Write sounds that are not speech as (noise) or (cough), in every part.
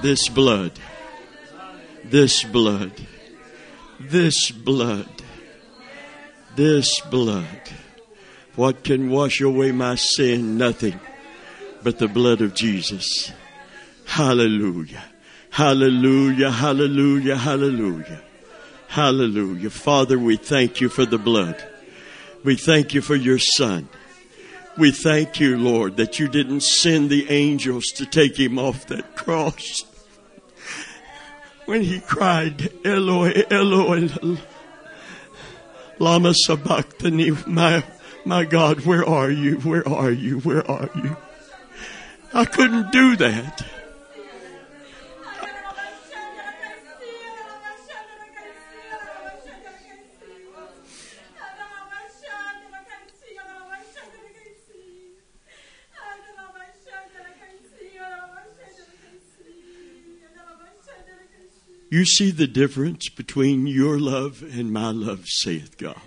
This blood, this blood, this blood, this blood. What can wash away my sin? Nothing but the blood of Jesus. Hallelujah. Hallelujah. Hallelujah. Hallelujah. Hallelujah. Father, we thank you for the blood. We thank you for your son. We thank you, Lord, that you didn't send the angels to take him off that cross. When he cried, Eloi, Eloi, Lama Sabachthani, my, my God, where are you? Where are you? Where are you? I couldn't do that. You see the difference between your love and my love, saith God.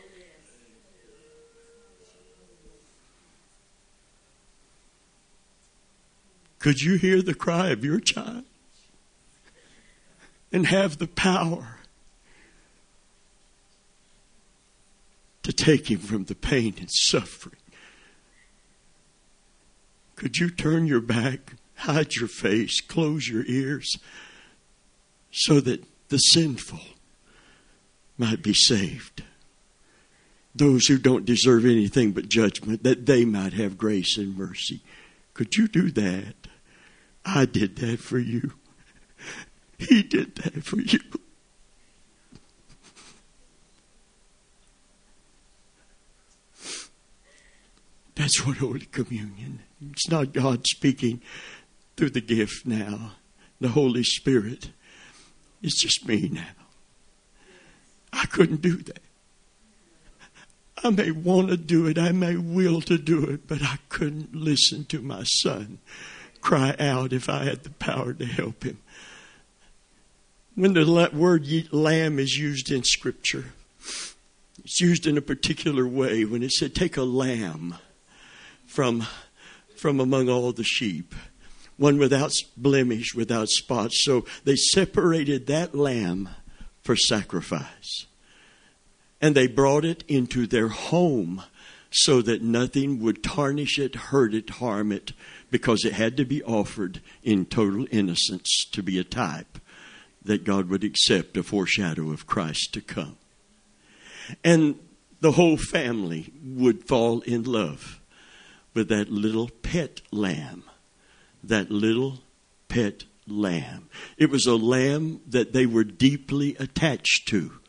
Could you hear the cry of your child and have the power to take him from the pain and suffering? Could you turn your back, hide your face, close your ears? So that the sinful might be saved. Those who don't deserve anything but judgment, that they might have grace and mercy. Could you do that? I did that for you. He did that for you. That's what Holy Communion. It's not God speaking through the gift now, the Holy Spirit. It's just me now. I couldn't do that. I may want to do it, I may will to do it, but I couldn't listen to my son cry out if I had the power to help him. When the word lamb is used in Scripture, it's used in a particular way. When it said, take a lamb from, from among all the sheep one without blemish, without spots. So they separated that lamb for sacrifice. And they brought it into their home so that nothing would tarnish it, hurt it, harm it, because it had to be offered in total innocence to be a type that God would accept, a foreshadow of Christ to come. And the whole family would fall in love with that little pet lamb that little pet lamb. It was a lamb that they were deeply attached to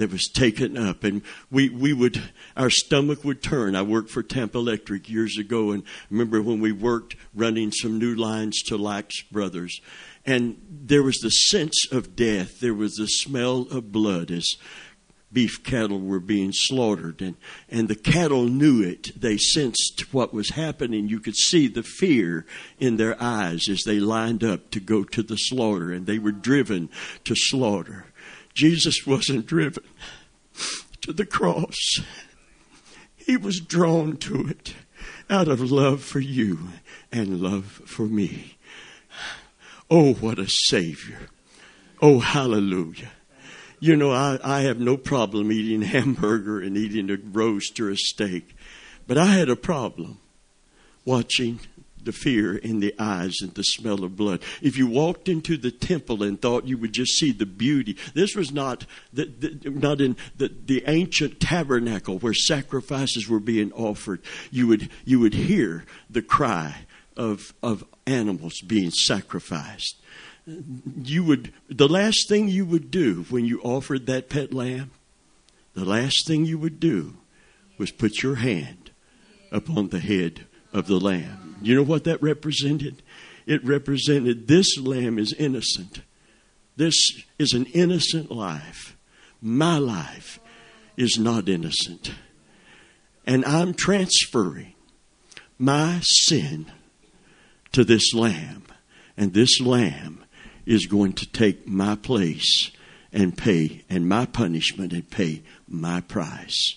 that was taken up. And we, we would our stomach would turn. I worked for tampa electric years ago and remember when we worked running some new lines to Lykes brothers. And there was the sense of death. There was the smell of blood as beef cattle were being slaughtered and, and the cattle knew it. They sensed what was happening. You could see the fear in their eyes as they lined up to go to the slaughter and they were driven to slaughter. Jesus wasn't driven to the cross. He was drawn to it out of love for you and love for me. Oh, what a Savior. Oh, hallelujah. You know, I, I have no problem eating (laughs) hamburger and eating a roast or a steak, but I had a problem watching the fear in the eyes and the smell of blood. If you walked into the temple and thought you would just see the beauty, this was not the, the, not in the, the ancient tabernacle where sacrifices were being offered. You would you would hear the cry of of animals being sacrificed you would, the last thing you would do when you offered that pet lamb, the last thing you would do was put your hand upon the head of the lamb. You know what that represented? It represented this lamb is innocent. This is an innocent life. My life is not innocent. And I'm transferring my sin to this lamb. And this lamb is going to take my place and pay, and my punishment and pay my price.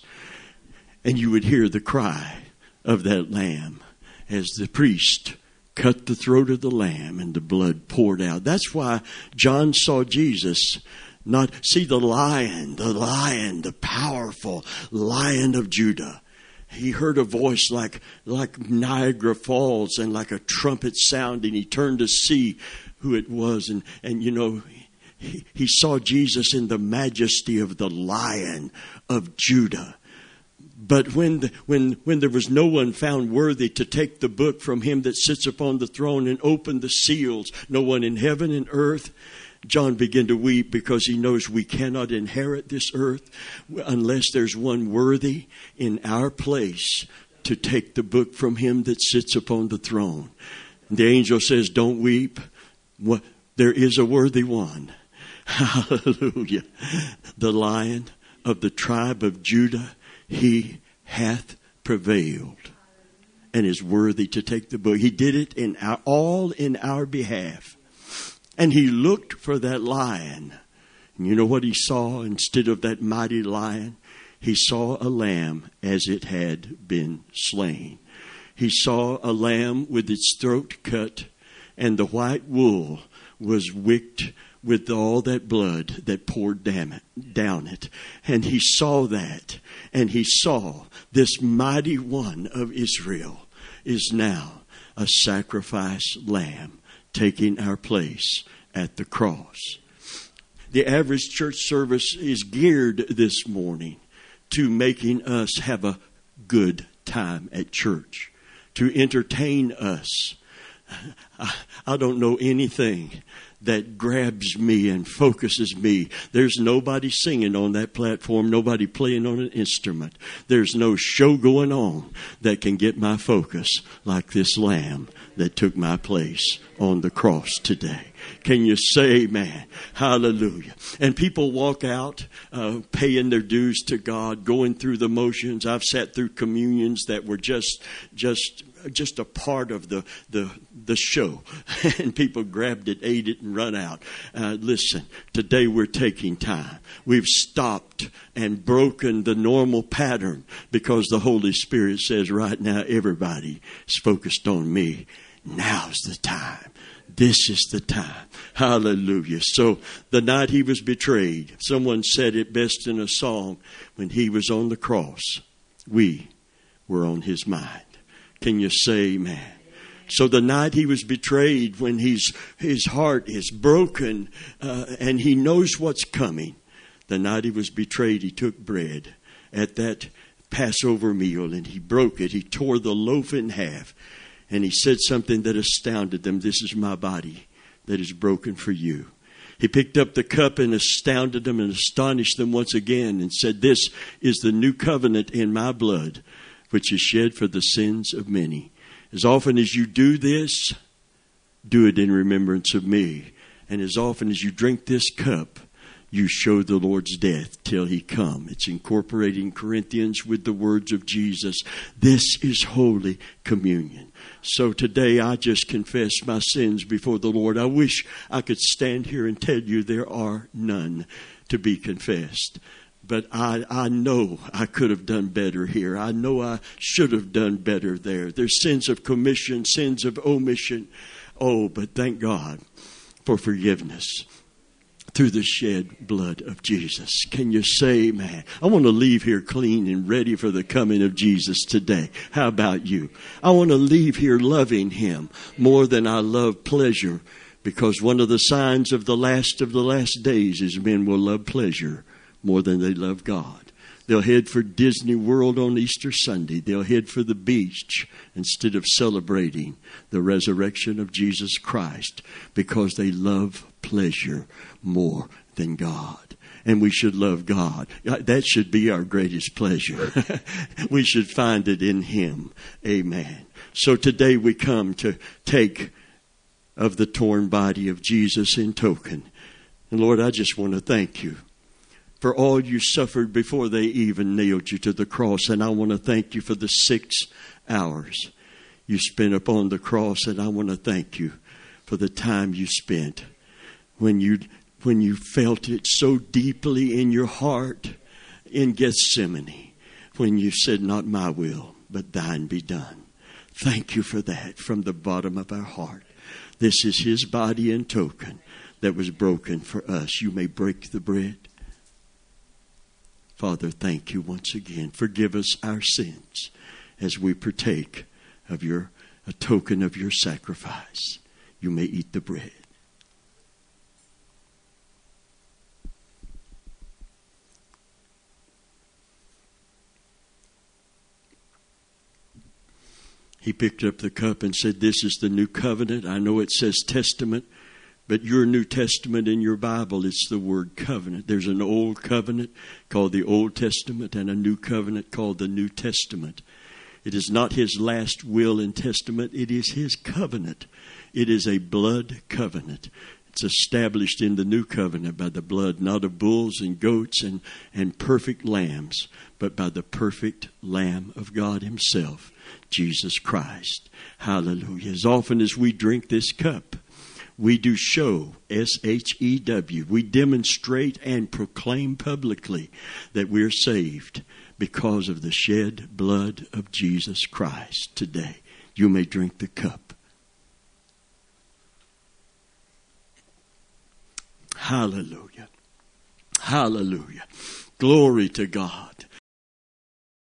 And you would hear the cry of that lamb as the priest cut the throat of the lamb and the blood poured out. That's why John saw Jesus not see the lion, the lion, the powerful lion of Judah. He heard a voice like, like Niagara Falls and like a trumpet sounding. He turned to see who it was. And, and you know, he, he saw Jesus in the majesty of the lion of Judah. But when, the, when, when there was no one found worthy to take the book from him that sits upon the throne and open the seals, no one in heaven and earth, John began to weep because he knows we cannot inherit this earth unless there's one worthy in our place to take the book from him that sits upon the throne. The angel says, Don't weep. There is a worthy one. (laughs) Hallelujah. The lion of the tribe of Judah, he hath prevailed and is worthy to take the book. He did it in our, all in our behalf. And he looked for that lion. And you know what he saw instead of that mighty lion? He saw a lamb as it had been slain. He saw a lamb with its throat cut, and the white wool was wicked with all that blood that poured down it, down it. And he saw that, and he saw this mighty one of Israel is now a sacrifice lamb taking our place at the cross. The average church service is geared this morning to making us have a good time at church, to entertain us. I, don't know anything that grabs me and focuses me. There's nobody singing on that platform, nobody playing on an instrument. There's no show going on that can get my focus like this lamb that took my place on the cross today. Can you say amen? Hallelujah. And people walk out uh, paying their dues to God, going through the motions. I've sat through communions that were just, just, just a part of the, the, the show. (laughs) and people grabbed it, ate it, and run out. Uh, listen, today we're taking time. We've stopped and broken the normal pattern because the Holy Spirit says right now everybody is focused on me. Now's the time this is the time. Hallelujah. So the night he was betrayed, someone said it best in a song when he was on the cross, we were on his mind. Can you say amen? So the night he was betrayed, when he's, his heart is broken uh, and he knows what's coming, the night he was betrayed, he took bread at that Passover meal and he broke it. He tore the loaf in half and he said something that astounded them. This is my body that is broken for you. He picked up the cup and astounded them and astonished them once again and said, This is the new covenant in my blood, which is shed for the sins of many. As often as you do this, do it in remembrance of me. And as often as you drink this cup, you show the Lord's death till he come. It's incorporating Corinthians with the words of Jesus. This is Holy Communion. So today I just confess my sins before the Lord. I wish I could stand here and tell you there are none to be confessed. But I, I know I could have done better here. I know I should have done better there. There's sins of commission, sins of omission. Oh, but thank God for forgiveness through the shed blood of Jesus. Can you say, man, I want to leave here clean and ready for the coming of Jesus today. How about you? I want to leave here loving Him more than I love pleasure because one of the signs of the last of the last days is men will love pleasure more than they love God. They'll head for Disney World on Easter Sunday. They'll head for the beach instead of celebrating the resurrection of Jesus Christ because they love pleasure more than God. And we should love God. Uh, that should be our greatest pleasure. (laughs) we should find it in Him. Amen. So today we come to take of the torn body of Jesus in token. And Lord, I just want to thank you for all you suffered before they even nailed you to the cross. And I want to thank you for the six hours you spent upon the cross. And I want to thank you for the time you spent when you when you felt it so deeply in your heart in Gethsemane when you said, Not my will, but thine be done. Thank you for that from the bottom of our heart. This is his body and token that was broken for us. You may break the bread. Father, thank you once again. Forgive us our sins as we partake of your a token of your sacrifice. You may eat the bread. He picked up the cup and said, This is the new covenant. I know it says testament, but your New Testament in your Bible, it's the word covenant. There's an old covenant called the Old Testament and a new covenant called the New Testament. It is not his last will and testament, it is his covenant. It is a blood covenant. It's established in the new covenant by the blood, not of bulls and goats and, and perfect lambs, but by the perfect Lamb of God Himself Jesus Christ. Hallelujah. As often as we drink this cup, we do show, S H E W, we demonstrate and proclaim publicly that we're saved because of the shed blood of Jesus Christ. Today, you may drink the cup. Hallelujah. Hallelujah. Glory to God.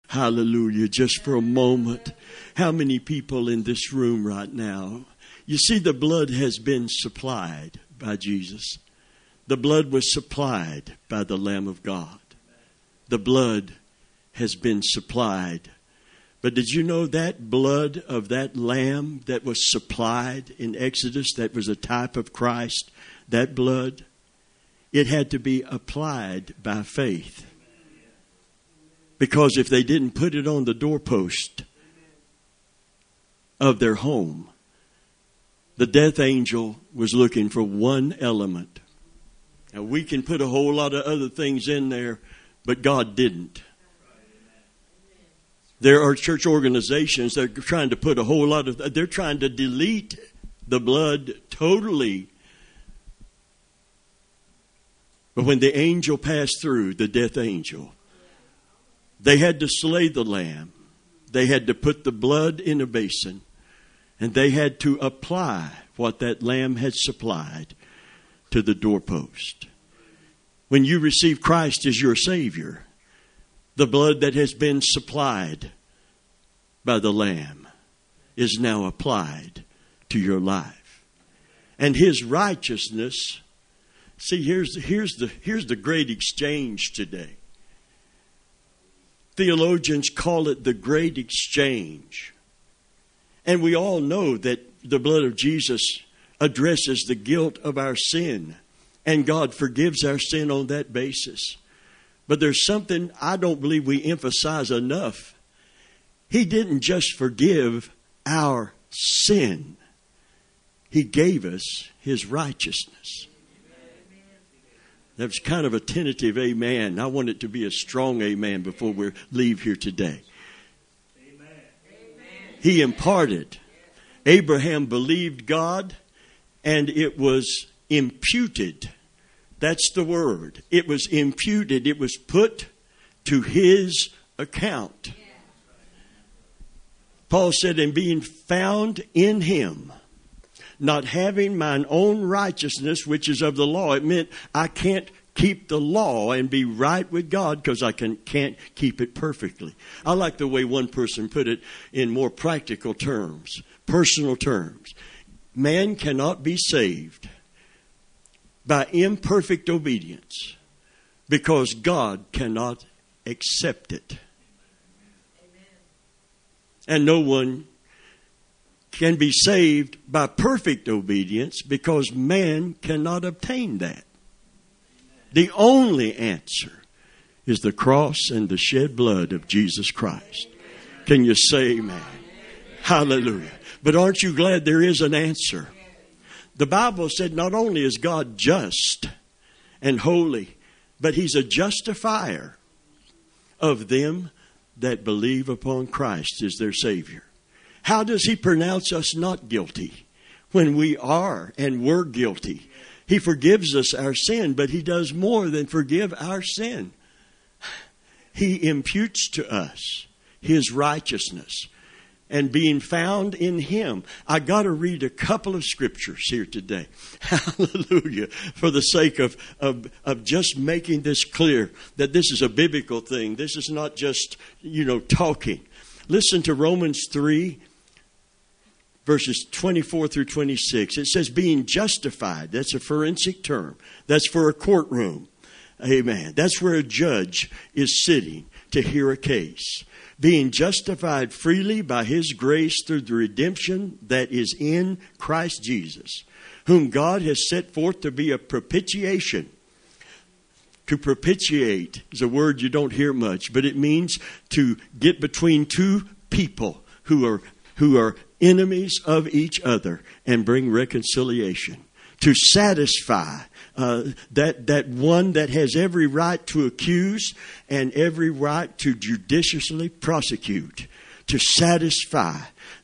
Hallelujah. Just for a moment, how many people in this room right now? You see, the blood has been supplied by Jesus. The blood was supplied by the Lamb of God. The blood has been supplied. But did you know that blood of that lamb that was supplied in Exodus, that was a type of Christ, that blood, it had to be applied by faith. Because if they didn't put it on the doorpost of their home, the death angel was looking for one element. Now, we can put a whole lot of other things in there, but God didn't. There are church organizations that are trying to put a whole lot of, they're trying to delete the blood totally. But when the angel passed through, the death angel, they had to slay the lamb. They had to put the blood in a basin. And they had to apply what that lamb had supplied to the doorpost. When you receive Christ as your Savior, the blood that has been supplied by the Lamb is now applied to your life. And His righteousness, see, here's, here's, the, here's the great exchange today. Theologians call it the great exchange. And we all know that the blood of Jesus addresses the guilt of our sin, and God forgives our sin on that basis. But there's something I don't believe we emphasize enough. He didn't just forgive our sin, He gave us His righteousness. That was kind of a tentative amen. I want it to be a strong amen before we leave here today. He imparted. Abraham believed God and it was imputed. That's the word. It was imputed. It was put to his account. Paul said, in being found in him not having mine own righteousness, which is of the law. It meant I can't keep the law and be right with God because I can, can't keep it perfectly. I like the way one person put it in more practical terms, personal terms. Man cannot be saved by imperfect obedience because God cannot accept it. And no one can be saved by perfect obedience because man cannot obtain that. The only answer is the cross and the shed blood of Jesus Christ. Can you say amen? Hallelujah. But aren't you glad there is an answer? The Bible said not only is God just and holy, but He's a justifier of them that believe upon Christ as their Savior. How does he pronounce us not guilty when we are and were guilty? He forgives us our sin, but he does more than forgive our sin. He imputes to us his righteousness. and being found in him. I got to read a couple of scriptures here today. (laughs) Hallelujah. For the sake of, of, of just making this clear that this is a biblical thing. This is not just, you know, talking. Listen to Romans 3 verses 24 through 26. It says, being justified. That's a forensic term. That's for a courtroom. Amen. That's where a judge is sitting to hear a case being justified freely by his grace through the redemption that is in Christ Jesus, whom God has set forth to be a propitiation. To propitiate is a word you don't hear much, but it means to get between two people who are who are enemies of each other and bring reconciliation. To satisfy uh, that, that one that has every right to accuse and every right to judiciously prosecute, to satisfy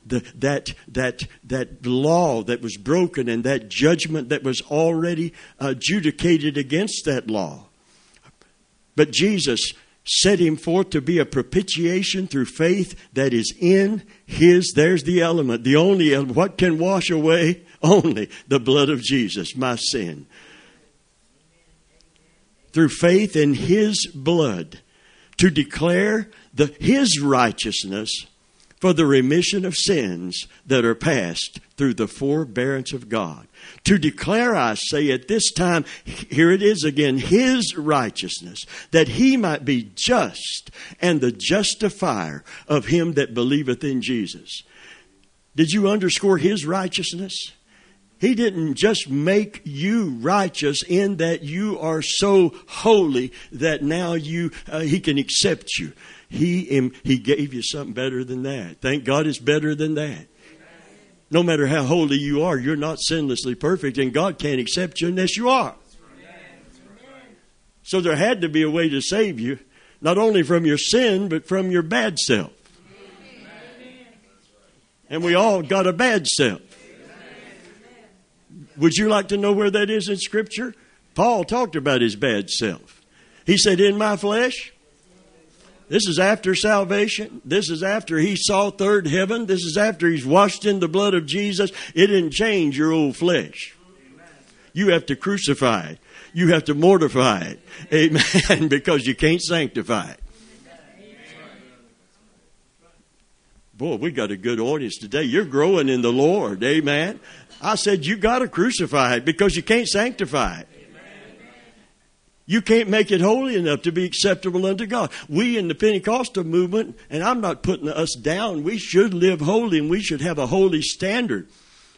the, that, that, that law that was broken and that judgment that was already adjudicated against that law. But Jesus set him forth to be a propitiation through faith that is in his, there's the element, the only. What can wash away? (laughs) Only the blood of Jesus, my sin through faith in his blood to declare the, his righteousness for the remission of sins that are passed through the forbearance of God. To declare, I say, at this time, here it is again, his righteousness, that he might be just and the justifier of him that believeth in Jesus. Did you underscore his righteousness? He didn't just make you righteous in that you are so holy that now you uh, he can accept you. He he gave you something better than that. Thank God it's better than that. No matter how holy you are, you're not sinlessly perfect, and God can't accept you unless you are. So there had to be a way to save you, not only from your sin, but from your bad self. And we all got a bad self. Would you like to know where that is in Scripture? Paul talked about his bad self. He said, In my flesh, this is after salvation. This is after he saw third heaven. This is after he's washed in the blood of Jesus. It didn't change your old flesh. You have to crucify it. You have to mortify it. Amen. (laughs) because you can't sanctify it. Boy, we got a good audience today. You're growing in the Lord. Amen. I said, you got to crucify it because you can't sanctify it. You can't make it holy enough to be acceptable unto God. We in the Pentecostal movement, and I'm not putting us down, we should live holy and we should have a holy standard.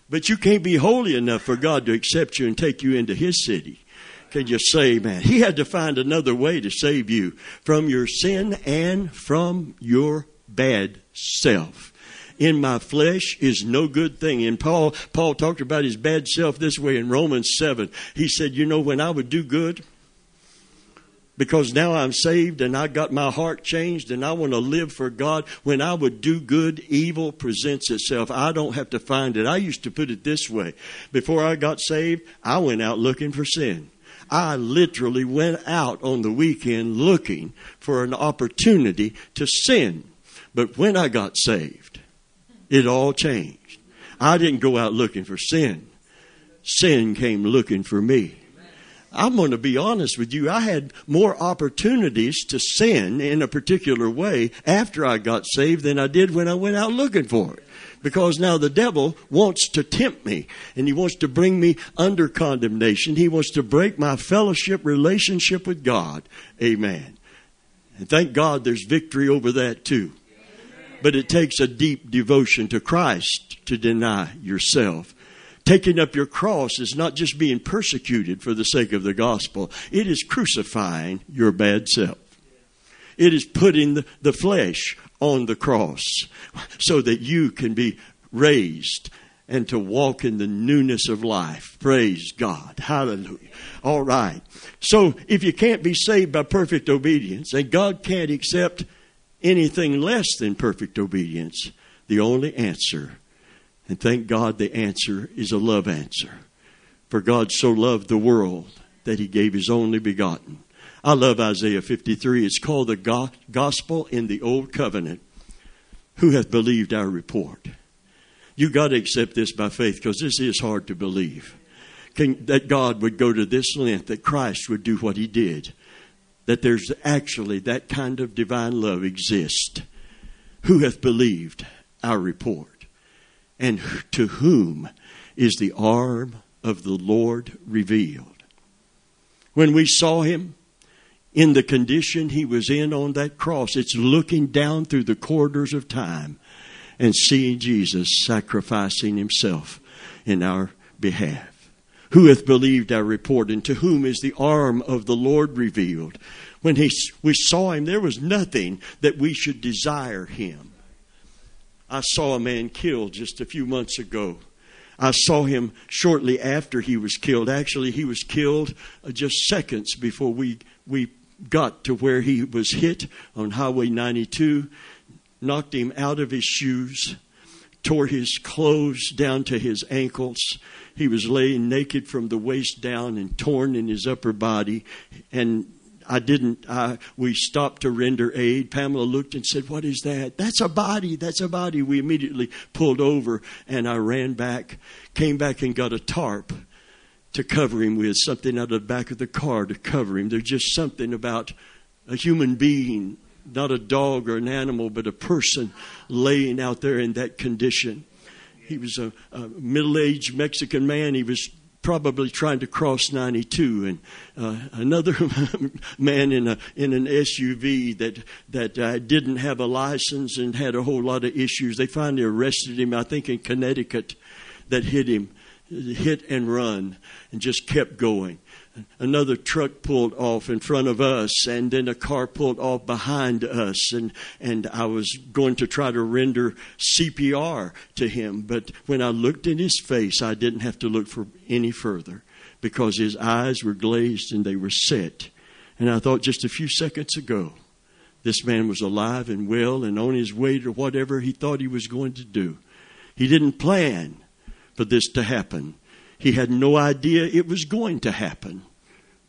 But you can't be holy enough for God to accept you and take you into His city. Can you say, man? He had to find another way to save you from your sin and from your bad self in my flesh is no good thing. And Paul, Paul talked about his bad self this way in Romans 7. He said, you know, when I would do good, because now I'm saved and I got my heart changed and I want to live for God. When I would do good, evil presents itself. I don't have to find it. I used to put it this way. Before I got saved, I went out looking for sin. I literally went out on the weekend looking for an opportunity to sin. But when I got saved, it all changed. I didn't go out looking for sin. Sin came looking for me. I'm going to be honest with you. I had more opportunities to sin in a particular way after I got saved than I did when I went out looking for it. Because now the devil wants to tempt me and he wants to bring me under condemnation. He wants to break my fellowship relationship with God. Amen. And thank God there's victory over that too. But it takes a deep devotion to Christ to deny yourself. Taking up your cross is not just being persecuted for the sake of the gospel, it is crucifying your bad self. It is putting the, the flesh on the cross so that you can be raised and to walk in the newness of life. Praise God. Hallelujah. All right. So if you can't be saved by perfect obedience and God can't accept anything less than perfect obedience, the only answer, and thank God the answer is a love answer. For God so loved the world that he gave his only begotten. I love Isaiah 53. It's called the gospel in the Old Covenant. Who hath believed our report? You got to accept this by faith because this is hard to believe. Can, that God would go to this length, that Christ would do what he did, that there's actually that kind of divine love exist. Who hath believed our report? And to whom is the arm of the Lord revealed? When we saw him, in the condition he was in on that cross. It's looking down through the corridors of time and seeing Jesus sacrificing himself in our behalf. Who hath believed our report, and to whom is the arm of the Lord revealed? When he, we saw him, there was nothing that we should desire him. I saw a man killed just a few months ago. I saw him shortly after he was killed. Actually, he was killed uh, just seconds before we, we got to where he was hit on Highway 92, knocked him out of his shoes, tore his clothes down to his ankles. He was laying naked from the waist down and torn in his upper body. And I didn't, I, we stopped to render aid. Pamela looked and said, What is that? That's a body. That's a body. We immediately pulled over and I ran back, came back and got a tarp to cover him with, something out of the back of the car to cover him. There's just something about a human being, not a dog or an animal, but a person laying out there in that condition. He was a, a middle aged Mexican man. He was probably trying to cross 92 and uh, another (laughs) man in a in an SUV that that uh, didn't have a license and had a whole lot of issues they finally arrested him I think in Connecticut that hit him hit and run and just kept going. Another truck pulled off in front of us, and then a car pulled off behind us, and, and I was going to try to render CPR to him. But when I looked in his face, I didn't have to look for any further because his eyes were glazed and they were set. And I thought just a few seconds ago, this man was alive and well and on his way to whatever he thought he was going to do. He didn't plan for this to happen. He had no idea it was going to happen,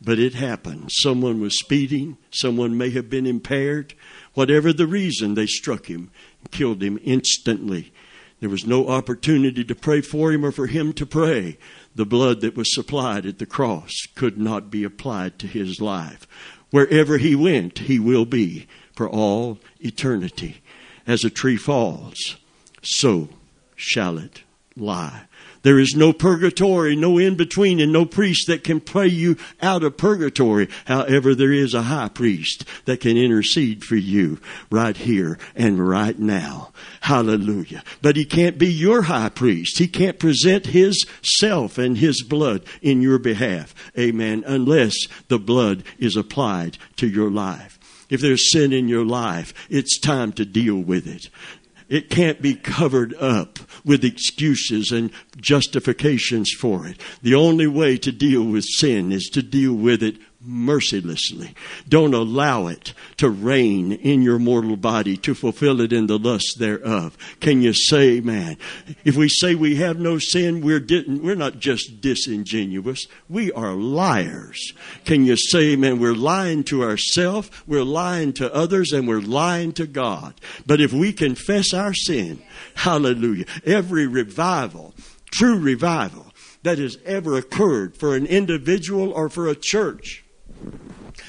but it happened. Someone was speeding, someone may have been impaired. Whatever the reason, they struck him and killed him instantly. There was no opportunity to pray for him or for him to pray. The blood that was supplied at the cross could not be applied to his life. Wherever he went, he will be for all eternity. As a tree falls, so shall it lie. There is no purgatory, no in between, and no priest that can pray you out of purgatory. However, there is a high priest that can intercede for you right here and right now. Hallelujah. But he can't be your high priest. He can't present his self and his blood in your behalf. Amen. Unless the blood is applied to your life. If there's sin in your life, it's time to deal with it. It can't be covered up with excuses and justifications for it. The only way to deal with sin is to deal with it mercilessly. Don't allow it to reign in your mortal body to fulfill it in the lust thereof. Can you say, man? If we say we have no sin, we're, di- we're not just disingenuous. We are liars. Can you say, man, we're lying to ourselves, we're lying to others, and we're lying to God. But if we confess our sin, hallelujah, every revival, true revival, that has ever occurred for an individual or for a church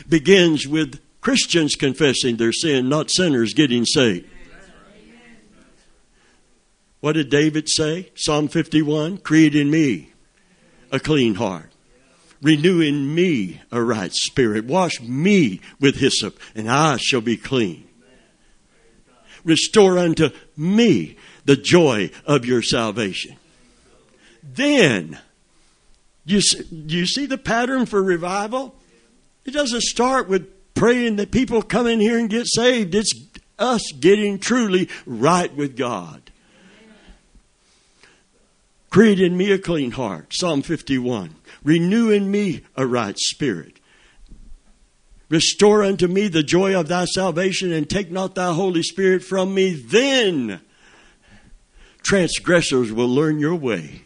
begins with Christians confessing their sin, not sinners getting saved. What did David say? Psalm 51 Create in me a clean heart, renew in me a right spirit, wash me with hyssop, and I shall be clean. Restore unto me the joy of your salvation. Then, you see, you see the pattern for revival? It doesn't start with praying that people come in here and get saved. It's us getting truly right with God. Create in me a clean heart. Psalm 51. Renew in me a right spirit. Restore unto me the joy of thy salvation and take not thy Holy Spirit from me. Then transgressors will learn your way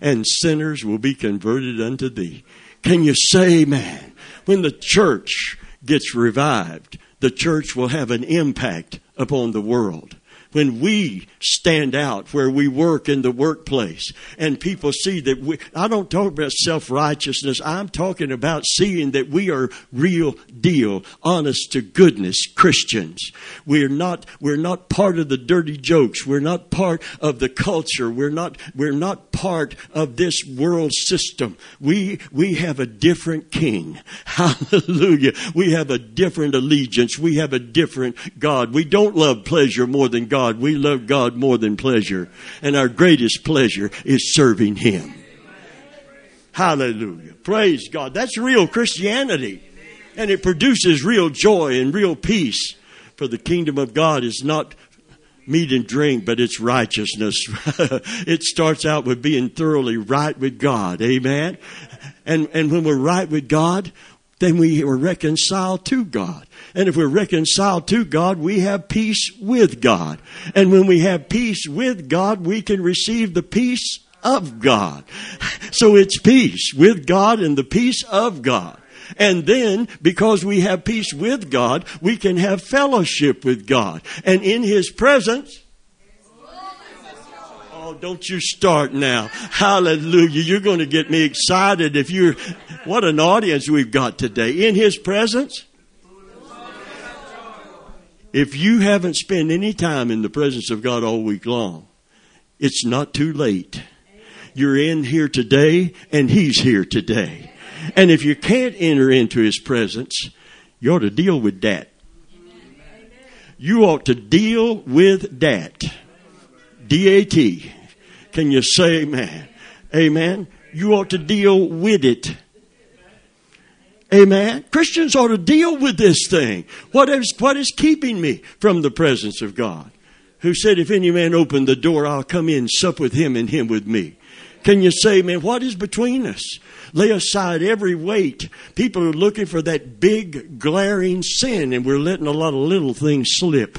and sinners will be converted unto thee. Can you say, man, when the church gets revived, the church will have an impact upon the world. When we stand out where we work in the workplace and people see that we, I don't talk about self righteousness. I'm talking about seeing that we are real deal, honest to goodness Christians. We're not, we're not part of the dirty jokes. We're not part of the culture. We're not, we're not part of this world system. We, we have a different king. (laughs) Hallelujah. We have a different allegiance. We have a different God. We don't love pleasure more than God. God. We love God more than pleasure. And our greatest pleasure is serving Him. Hallelujah. Praise God. That's real Christianity. And it produces real joy and real peace. For the kingdom of God is not meat and drink, but it's righteousness. (laughs) it starts out with being thoroughly right with God. Amen. And, and when we're right with God, then we are reconciled to God. And if we're reconciled to God, we have peace with God. And when we have peace with God, we can receive the peace of God. (laughs) So it's peace with God and the peace of God. And then, because we have peace with God, we can have fellowship with God. And in His presence, Oh, don't you start now. Hallelujah. You're going to get me excited if you're, what an audience we've got today. In His presence, if you haven't spent any time in the presence of God all week long, it's not too late. You're in here today and He's here today. And if you can't enter into His presence, you ought to deal with that. You ought to deal with that. D-A-T. Can you say amen? Amen. You ought to deal with it. Amen. Christians ought to deal with this thing. What is, what is keeping me from the presence of God? Who said, if any man open the door, I'll come in, sup with him and him with me. Can you say, man, what is between us? Lay aside every weight. People are looking for that big glaring sin and we're letting a lot of little things slip.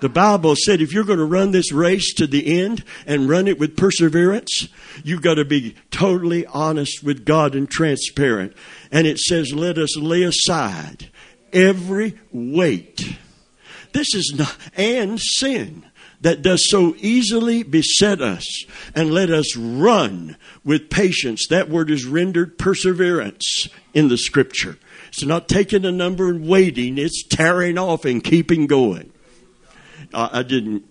The Bible said if you're going to run this race to the end and run it with perseverance, you've got to be totally honest with God and transparent. And it says, let us lay aside every weight. This is not, and sin that does so easily beset us and let us run with patience. That word is rendered perseverance in the scripture. It's not taking a number and waiting, it's tearing off and keeping going. I, I didn't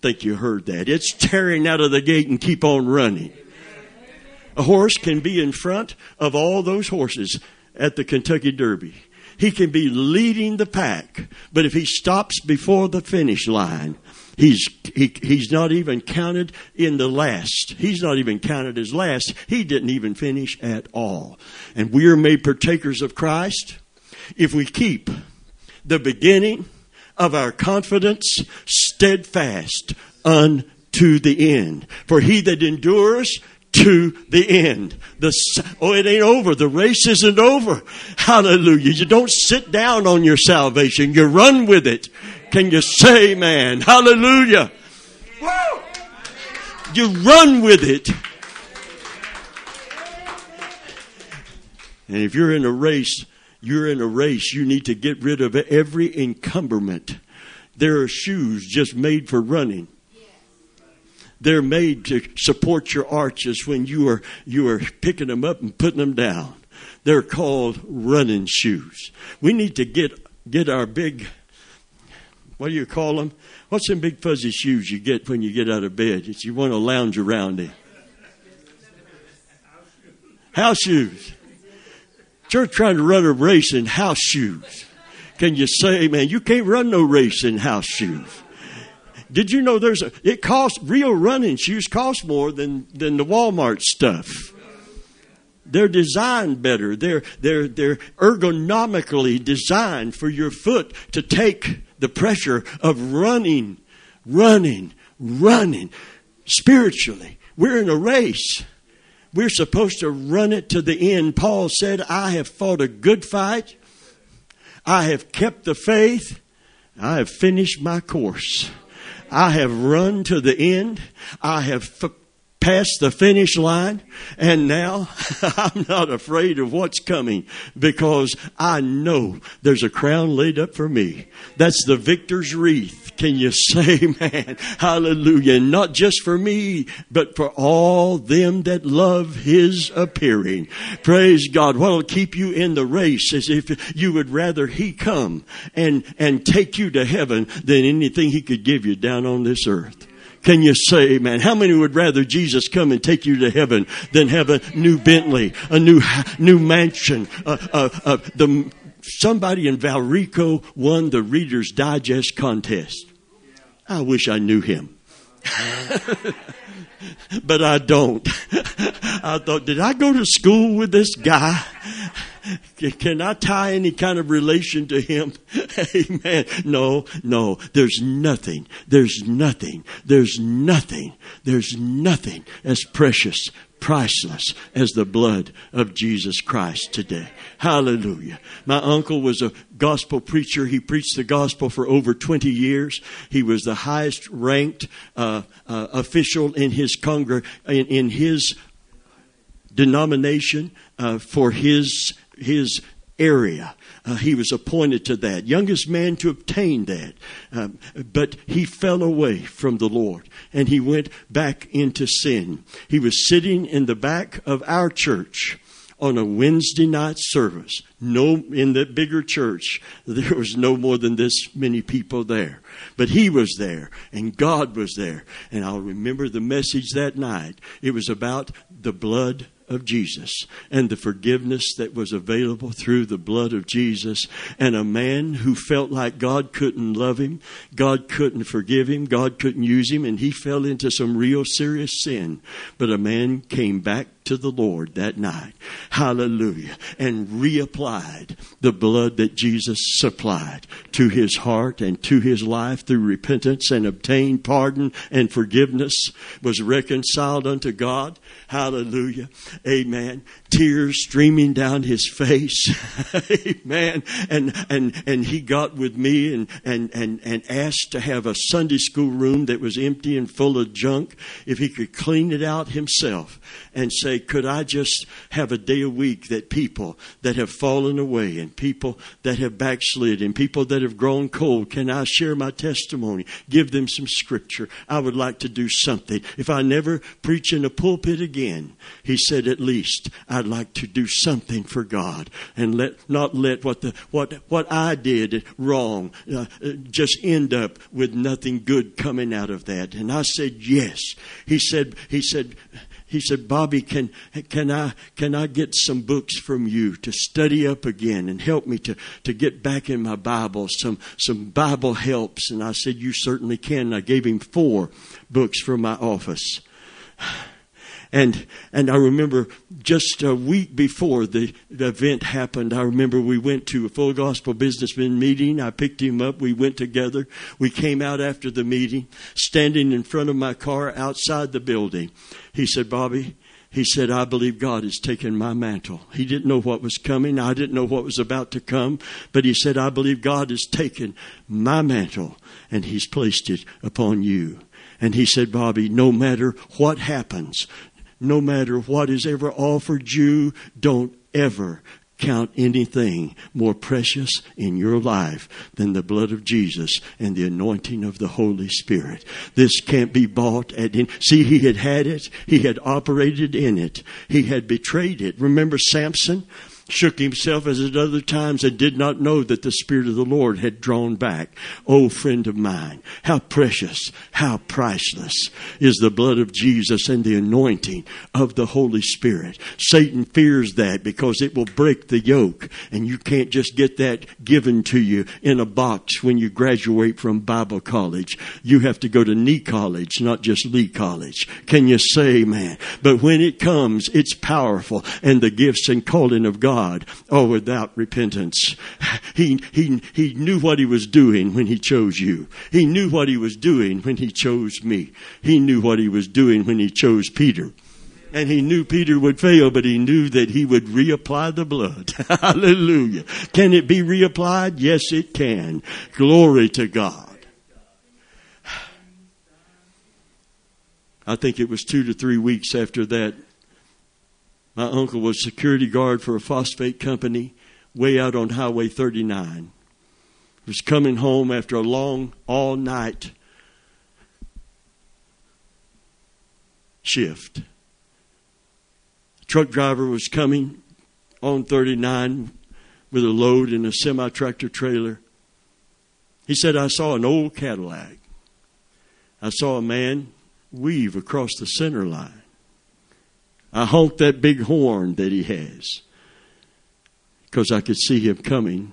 think you heard that. It's tearing out of the gate and keep on running. A horse can be in front of all those horses at the Kentucky Derby. He can be leading the pack, but if he stops before the finish line, he's he, he's not even counted in the last. He's not even counted as last. He didn't even finish at all. And we are made partakers of Christ if we keep the beginning of our confidence steadfast unto the end. For he that endures to the end. The, oh, it ain't over. The race isn't over. Hallelujah. You don't sit down on your salvation. You run with it. Can you say, man? Hallelujah. Woo! You run with it. And if you're in a race, you're in a race. You need to get rid of every encumberment. There are shoes just made for running. They're made to support your arches when you are you are picking them up and putting them down. They're called running shoes. We need to get get our big what do you call them? What's them big fuzzy shoes you get when you get out of bed? It's you want to lounge around in. House shoes. Church trying to run a race in house shoes. Can you say, man, you can't run no race in house shoes? Did you know there's a, it costs, real running shoes cost more than, than the Walmart stuff. They're designed better. They're, they're, they're ergonomically designed for your foot to take the pressure of running, running, running spiritually. We're in a race. We're supposed to run it to the end. Paul said, I have fought a good fight. I have kept the faith. I have finished my course. I have run to the end. I have f- past the finish line. And now (laughs) I'm not afraid of what's coming because I know there's a crown laid up for me. That's the victor's wreath. Can you (laughs) say, man? Hallelujah. Not just for me, but for all them that love his appearing. Praise God. What'll keep you in the race is if you would rather he come and, and take you to heaven than anything he could give you down on this earth. Can you say amen? How many would rather Jesus come and take you to heaven than have a new Bentley, a new, new mansion, uh, uh, uh, the, somebody in Valrico won the Reader's Digest contest. I wish I knew him. (laughs) but I don't. I thought, did I go to school with this guy? Can I tie any kind of relation to him? (laughs) Amen. No, no. There's nothing. There's nothing. There's nothing. There's nothing as precious, priceless as the blood of Jesus Christ today. Hallelujah. My uncle was a gospel preacher. He preached the gospel for over 20 years. He was the highest ranked uh, uh, official in his congr- in, in his denomination uh, for his his area. Uh, he was appointed to that, youngest man to obtain that. Um, but he fell away from the Lord and he went back into sin. He was sitting in the back of our church on a Wednesday night service. No, in the bigger church, (laughs) there was no more than this many people there. But he was there and God was there. And I'll remember the message that night. It was about the blood of Jesus and the forgiveness that was available through the blood of Jesus. And a man who felt like God couldn't love him, God couldn't forgive him, God couldn't use him, and he fell into some real serious sin. But a man came back to the Lord that night. Hallelujah. And reapplied the blood that Jesus supplied to his heart and to his life through repentance and obtained pardon and forgiveness, was reconciled unto God. Hallelujah. Amen. Tears streaming down his face. (laughs) Amen. And, and, and he got with me and, and, and, and asked to have a Sunday school room that was empty and full of junk if he could clean it out himself and say, could I just have a day a week that people that have fallen away and people that have backslid and people that have grown cold, can I share my testimony? Give them some scripture. I would like to do something. If I never preach in a pulpit again, he said, at least I'd like to do something for God and let, not let what the, what, what I did wrong, uh, just end up with nothing good coming out of that. And I said, yes. He said, he said, he said, Bobby, can, can, I, can I get some books from you to study up again and help me to, to get back in my Bible, some, some Bible helps? And I said, You certainly can. And I gave him four books from my office. And, and I remember just a week before the, the event happened, I remember we went to a full gospel businessman meeting. I picked him up. We went together. We came out after the meeting, standing in front of my car outside the building. He said, Bobby, he said, I believe God has taken my mantle. He didn't know what was coming. I didn't know what was about to come. But he said, I believe God has taken my mantle and he's placed it upon you. And he said, Bobby, no matter what happens, no matter what is ever offered you, don't ever count anything more precious in your life than the blood of Jesus and the anointing of the Holy Spirit. This can't be bought at any, see, he had had it. He had operated in it. He had betrayed it. Remember Samson? Shook himself as at other times and did not know that the Spirit of the Lord had drawn back. Oh, friend of mine, how precious, how priceless is the blood of Jesus and the anointing of the Holy Spirit. Satan fears that because it will break the yoke and you can't just get that given to you in a box when you graduate from Bible college. You have to go to knee college, not just Lee college. Can you say, man? But when it comes, it's powerful and the gifts and calling of God God, oh, without repentance. He, he, he knew what he was doing when he chose you. He knew what he was doing when he chose me. He knew what he was doing when he chose Peter. And he knew Peter would fail, but he knew that he would reapply the blood. (laughs) Hallelujah. Can it be reapplied? Yes, it can. Glory to God. I think it was two to three weeks after that, my uncle was security guard for a phosphate company way out on Highway 39. He was coming home after a long all night shift. Truck driver was coming on 39 with a load in a semi tractor trailer. He said, I saw an old Cadillac. I saw a man weave across the center line. I honked that big horn that he has because I could see him coming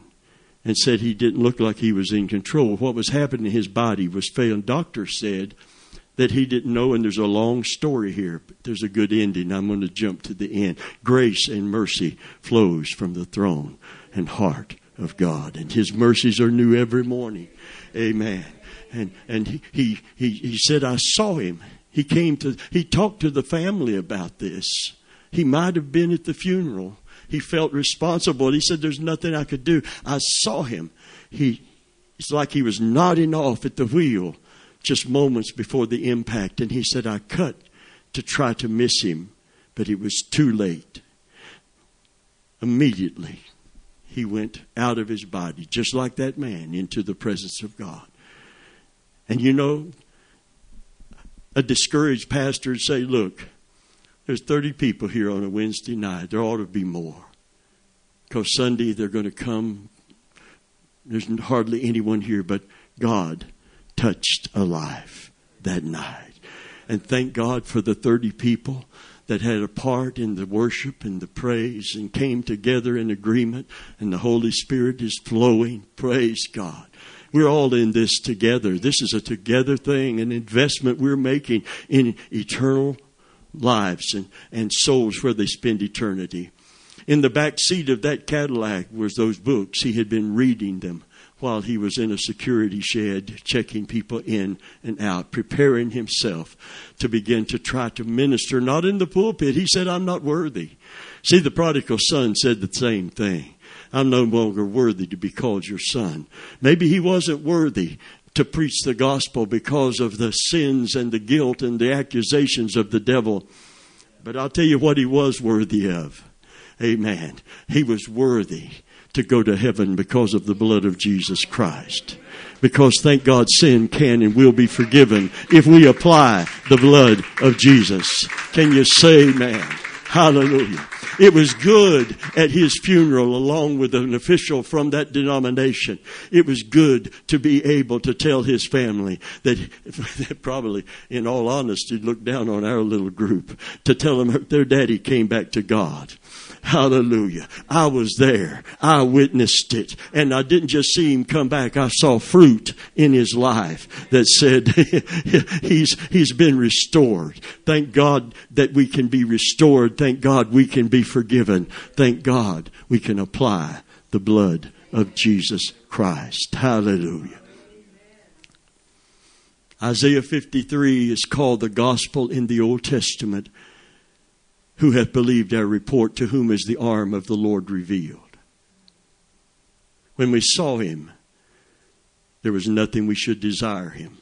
and said he didn't look like he was in control. What was happening, to his body was failing. Doctors said that he didn't know, and there's a long story here, but there's a good ending. I'm going to jump to the end. Grace and mercy flows from the throne and heart of God, and his mercies are new every morning. Amen. And and he he he, he said, I saw him. He came to he talked to the family about this. He might have been at the funeral. He felt responsible. He said, There's nothing I could do. I saw him. He it's like he was nodding off at the wheel just moments before the impact. And he said, I cut to try to miss him, but it was too late. Immediately, he went out of his body, just like that man, into the presence of God. And you know, a discouraged pastor would say, Look, there's 30 people here on a Wednesday night. There ought to be more. Because Sunday they're going to come. There's hardly anyone here, but God touched a life that night. And thank God for the 30 people that had a part in the worship and the praise and came together in agreement, and the Holy Spirit is flowing. Praise God. We're all in this together. This is a together thing, an investment we're making in eternal lives and, and souls where they spend eternity. In the back seat of that Cadillac was those books. He had been reading them while he was in a security shed checking people in and out, preparing himself to begin to try to minister, not in the pulpit. He said, I'm not worthy. See, the prodigal son said the same thing. I'm no longer worthy to be called your son. Maybe he wasn't worthy to preach the gospel because of the sins and the guilt and the accusations of the devil. But I'll tell you what he was worthy of. Amen. He was worthy to go to heaven because of the blood of Jesus Christ. Because thank God sin can and will be forgiven if we apply the blood of Jesus. Can you say amen? Hallelujah. It was good at his funeral along with an official from that denomination. It was good to be able to tell his family that (laughs) probably in all honesty looked down on our little group to tell them their daddy came back to God. Hallelujah. I was there. I witnessed it. And I didn't just see him come back. I saw fruit in his life that said (laughs) he's, he's been restored. Thank God that we can be restored. Thank God we can be forgiven. Thank God we can apply the blood of Jesus Christ. Hallelujah. Isaiah 53 is called the gospel in the Old Testament who hath believed our report, to whom is the arm of the Lord revealed. When we saw him, there was nothing we should desire him.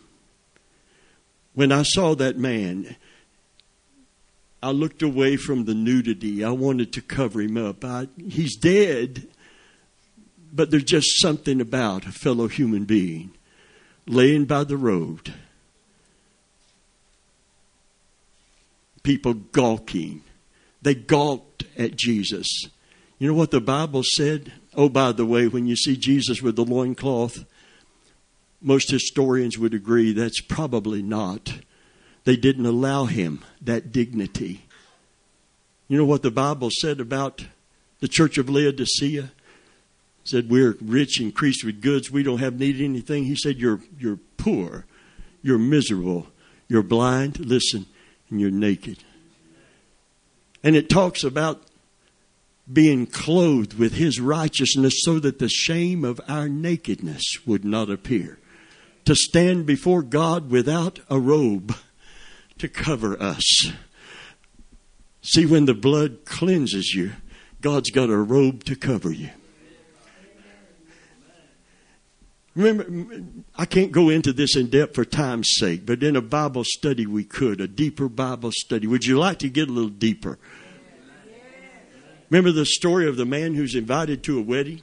When I saw that man, I looked away from the nudity. I wanted to cover him up. I, he's dead, but there's just something about a fellow human being laying by the road. People gawking they gawked at Jesus. You know what the Bible said? Oh, by the way, when you see Jesus with the loincloth, most historians would agree that's probably not. They didn't allow him that dignity. You know what the Bible said about the church of Laodicea? It said we're rich, increased with goods, we don't have need of anything. He said you're you're poor, you're miserable, you're blind, listen, and you're naked. And it talks about being clothed with his righteousness so that the shame of our nakedness would not appear. To stand before God without a robe to cover us. See, when the blood cleanses you, God's got a robe to cover you. Remember, I can't go into this in depth for time's sake, but in a Bible study we could, a deeper Bible study. Would you like to get a little deeper? Remember the story of the man who's invited to a wedding?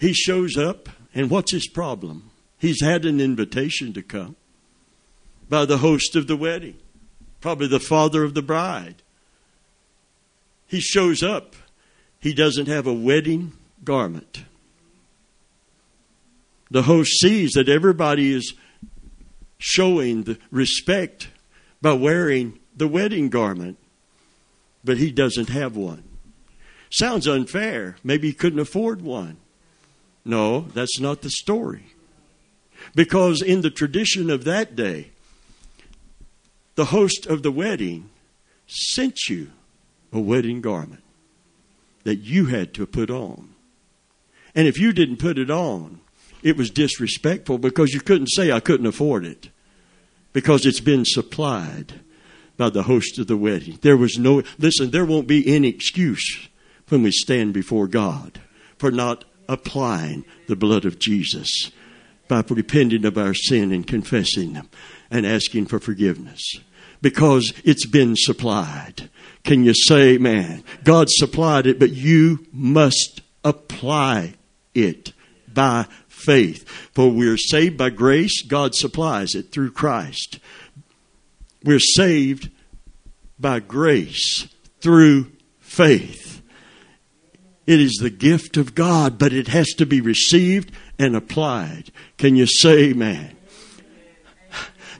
He shows up, and what's his problem? He's had an invitation to come by the host of the wedding, probably the father of the bride. He shows up, he doesn't have a wedding garment the host sees that everybody is showing the respect by wearing the wedding garment, but he doesn't have one. Sounds unfair. Maybe he couldn't afford one. No, that's not the story. Because in the tradition of that day, the host of the wedding sent you a wedding garment that you had to put on. And if you didn't put it on, it was disrespectful because you couldn't say I couldn't afford it because it's been supplied by the host of the wedding. There was no, listen, there won't be any excuse when we stand before God for not applying the blood of Jesus by repenting of our sin and confessing them and asking for forgiveness because it's been supplied. Can you say, man, God supplied it, but you must apply it by faith. For we're saved by grace, God supplies it through Christ. We're saved by grace through faith. It is the gift of God, but it has to be received and applied. Can you say amen?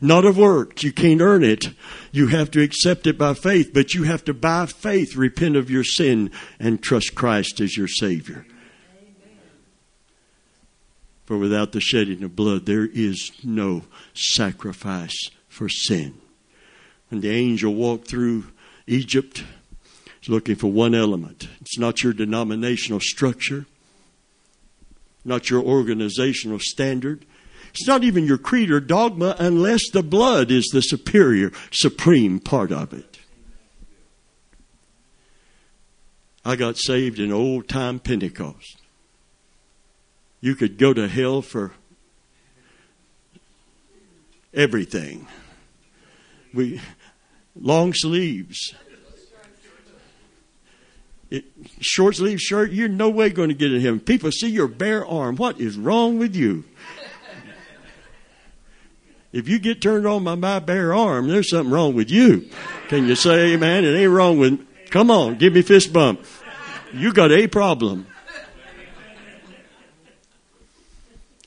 Not of works. You can't earn it. You have to accept it by faith, but you have to, by faith, repent of your sin and trust Christ as your Savior. For without the shedding of blood, there is no sacrifice for sin. When the angel walked through Egypt, looking for one element. It's not your denominational structure, not your organizational standard. It's not even your creed or dogma unless the blood is the superior, supreme part of it. I got saved in old time Pentecost you could go to hell for everything. We long sleeves. It, short sleeve shirt, you're no way going to get in heaven. People see your bare arm. What is wrong with you? If you get turned on by my bare arm, there's something wrong with you. Can you say amen? It ain't wrong with, come on, give me fist bump. You got a problem.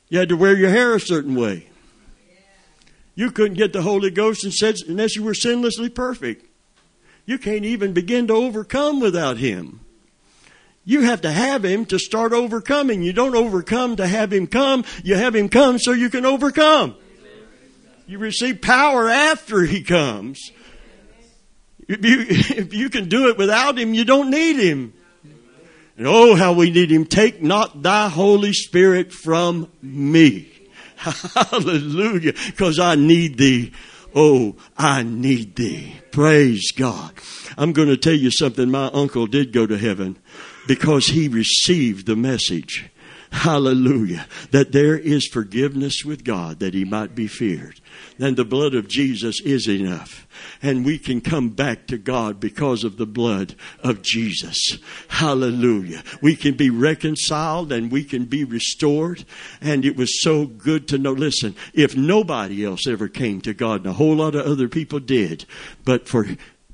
You had to wear your hair a certain way. You couldn't get the Holy Ghost unless you were sinlessly perfect. You can't even begin to overcome without Him. You have to have Him to start overcoming. You don't overcome to have Him come. You have Him come so you can overcome. You receive power after He comes. If you, (laughs) if you can do it without Him, you don't need Him. Oh, how we need him. Take not thy Holy Spirit from me. (laughs) Hallelujah. Because I need thee. Oh, I need thee. Praise God. I'm going to tell you something. My uncle did go to heaven because he received the message. Hallelujah. That there is forgiveness with God that he might be feared. Then the blood of Jesus is enough. And we can come back to God because of the blood of Jesus. Hallelujah. We can be reconciled and we can be restored. And it was so good to know. Listen, if nobody else ever came to God, and a whole lot of other people did, but for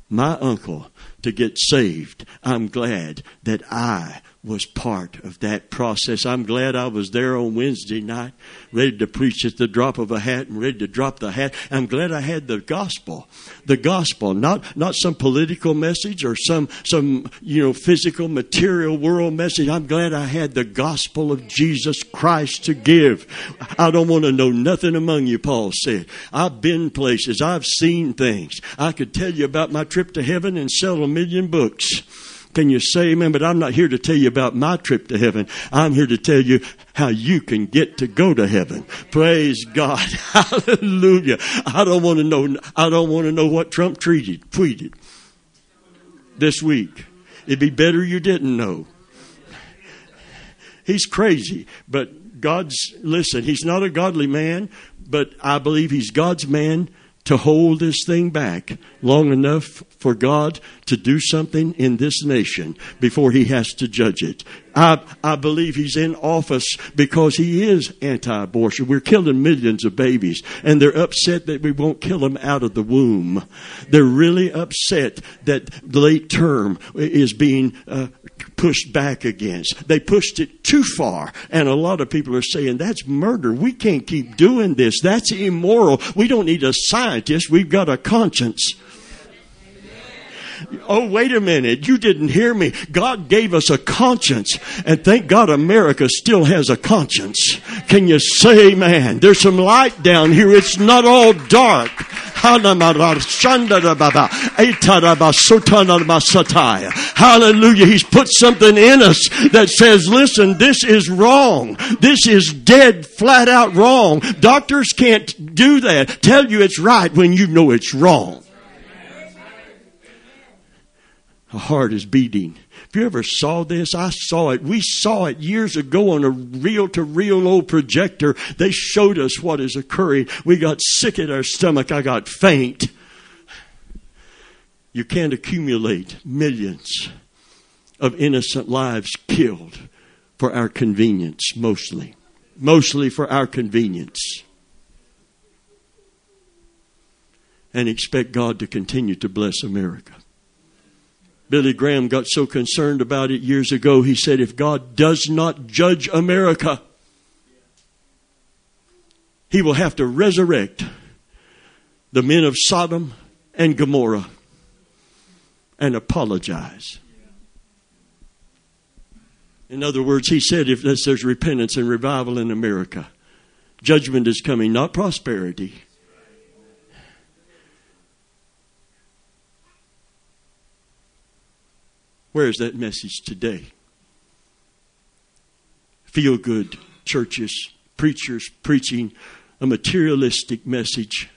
my uncle to get saved, I'm glad that I was part of that process. I'm glad I was there on Wednesday night, ready to preach at the drop of a hat and ready to drop the hat. I'm glad I had the gospel. The gospel, not, not some political message or some, some, you know, physical, material world message. I'm glad I had the gospel of Jesus Christ to give. I don't want to know nothing among you, Paul said. I've been places. I've seen things. I could tell you about my trip to heaven and sell a million books. Can you say amen? But I'm not here to tell you about my trip to heaven. I'm here to tell you how you can get to go to heaven. Praise God. (laughs) Hallelujah. I don't want to know, I don't want to know what Trump tweeted, tweeted this week. It'd be better you didn't know. He's crazy, but God's, listen, he's not a godly man, but I believe he's God's man to hold this thing back long enough for God to do something in this nation before he has to judge it. I, I believe he's in office because he is anti-abortion. We're killing millions of babies and they're upset that we won't kill them out of the womb. They're really upset that late term is being uh, pushed back against. They pushed it too far. And a lot of people are saying that's murder. We can't keep doing this. That's immoral. We don't need a scientist. We've got a conscience. Oh, wait a minute. You didn't hear me. God gave us a conscience. And thank God America still has a conscience. Can you say amen? There's some light down here. It's not all dark. Hallelujah. He's put something in us that says, listen, this is wrong. This is dead, flat out wrong. Doctors can't do that. Tell you it's right when you know it's wrong. A heart is beating. If you ever saw this, I saw it. We saw it years ago on a reel to reel old projector. They showed us what is occurring. We got sick at our stomach. I got faint. You can't accumulate millions of innocent lives killed for our convenience, mostly. Mostly for our convenience. And expect God to continue to bless America. Billy Graham got so concerned about it years ago, he said, if God does not judge America, he will have to resurrect the men of Sodom and Gomorrah and apologize. In other words, he said, if there's repentance and revival in America, judgment is coming, not prosperity. Where is that message today? Feel good churches, preachers preaching a materialistic message.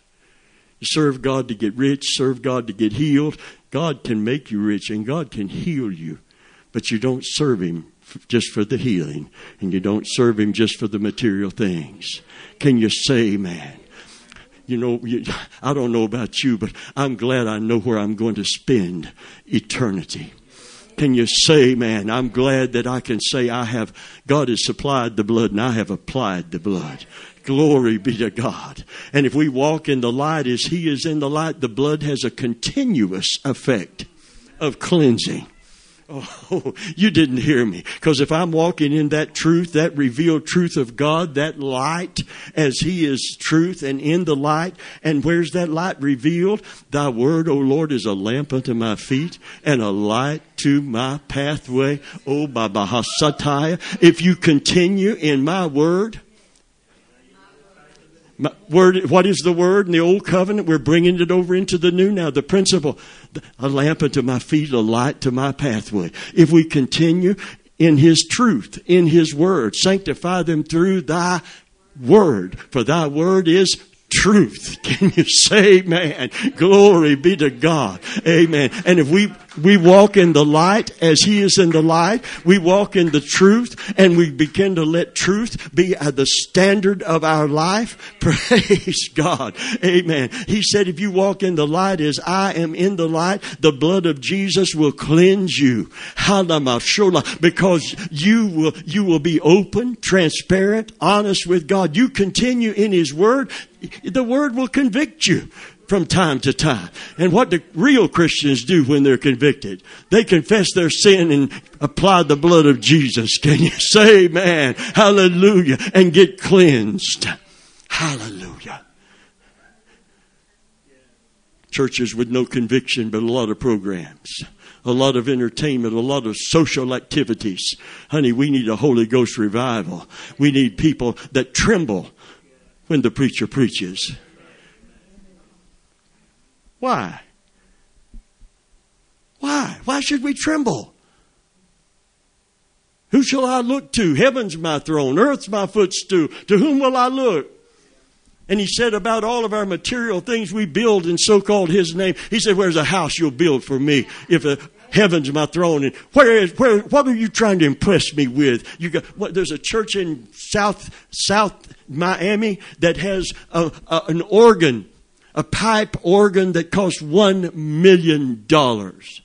You serve God to get rich, serve God to get healed. God can make you rich and God can heal you, but you don't serve Him just for the healing and you don't serve Him just for the material things. Can you say, man? You know, I don't know about you, but I'm glad I know where I'm going to spend eternity. Can you say, man, I'm glad that I can say I have, God has supplied the blood and I have applied the blood. Glory be to God. And if we walk in the light as He is in the light, the blood has a continuous effect of cleansing. Oh, (laughs) you didn't hear me. Because if I'm walking in that truth, that revealed truth of God, that light as He is truth and in the light, and where's that light revealed? Thy word, O Lord, is a lamp unto my feet and a light to my pathway. Oh, Baba Hasataya. If you continue in my word, word, what is the word in the old covenant? We're bringing it over into the new now. The principle, a lamp unto my feet, a light to my pathway. If we continue in his truth, in his word, sanctify them through thy word. For thy word is truth. (laughs) Can you say amen? Glory be to God. Amen. And if we, we walk in the light as he is in the light, we walk in the truth and we begin to let truth be the standard of our life. (laughs) Praise God. Amen. He said, if you walk in the light as I am in the light, the blood of Jesus will cleanse you. Because you will, you will be open, transparent, honest with God. You continue in His Word the word will convict you from time to time. And what do real Christians do when they're convicted? They confess their sin and apply the blood of Jesus. (laughs) Can you say amen? Hallelujah. And get cleansed. Hallelujah. Churches with no conviction, but a lot of programs. A lot of entertainment, a lot of social activities. Honey, we need a Holy Ghost revival. We need people that tremble when the preacher preaches. Why? Why? Why should we tremble? Who shall I look to? Heaven's my throne, earth's my footstool. To whom will I look? And he said about all of our material things we build in so called his name, he said, Where's a house you'll build for me? If a Heaven's my throne. And where is, where, what are you trying to impress me with? You got, what, there's a church in South, South Miami that has a, a, an organ, a pipe organ that costs one million dollars.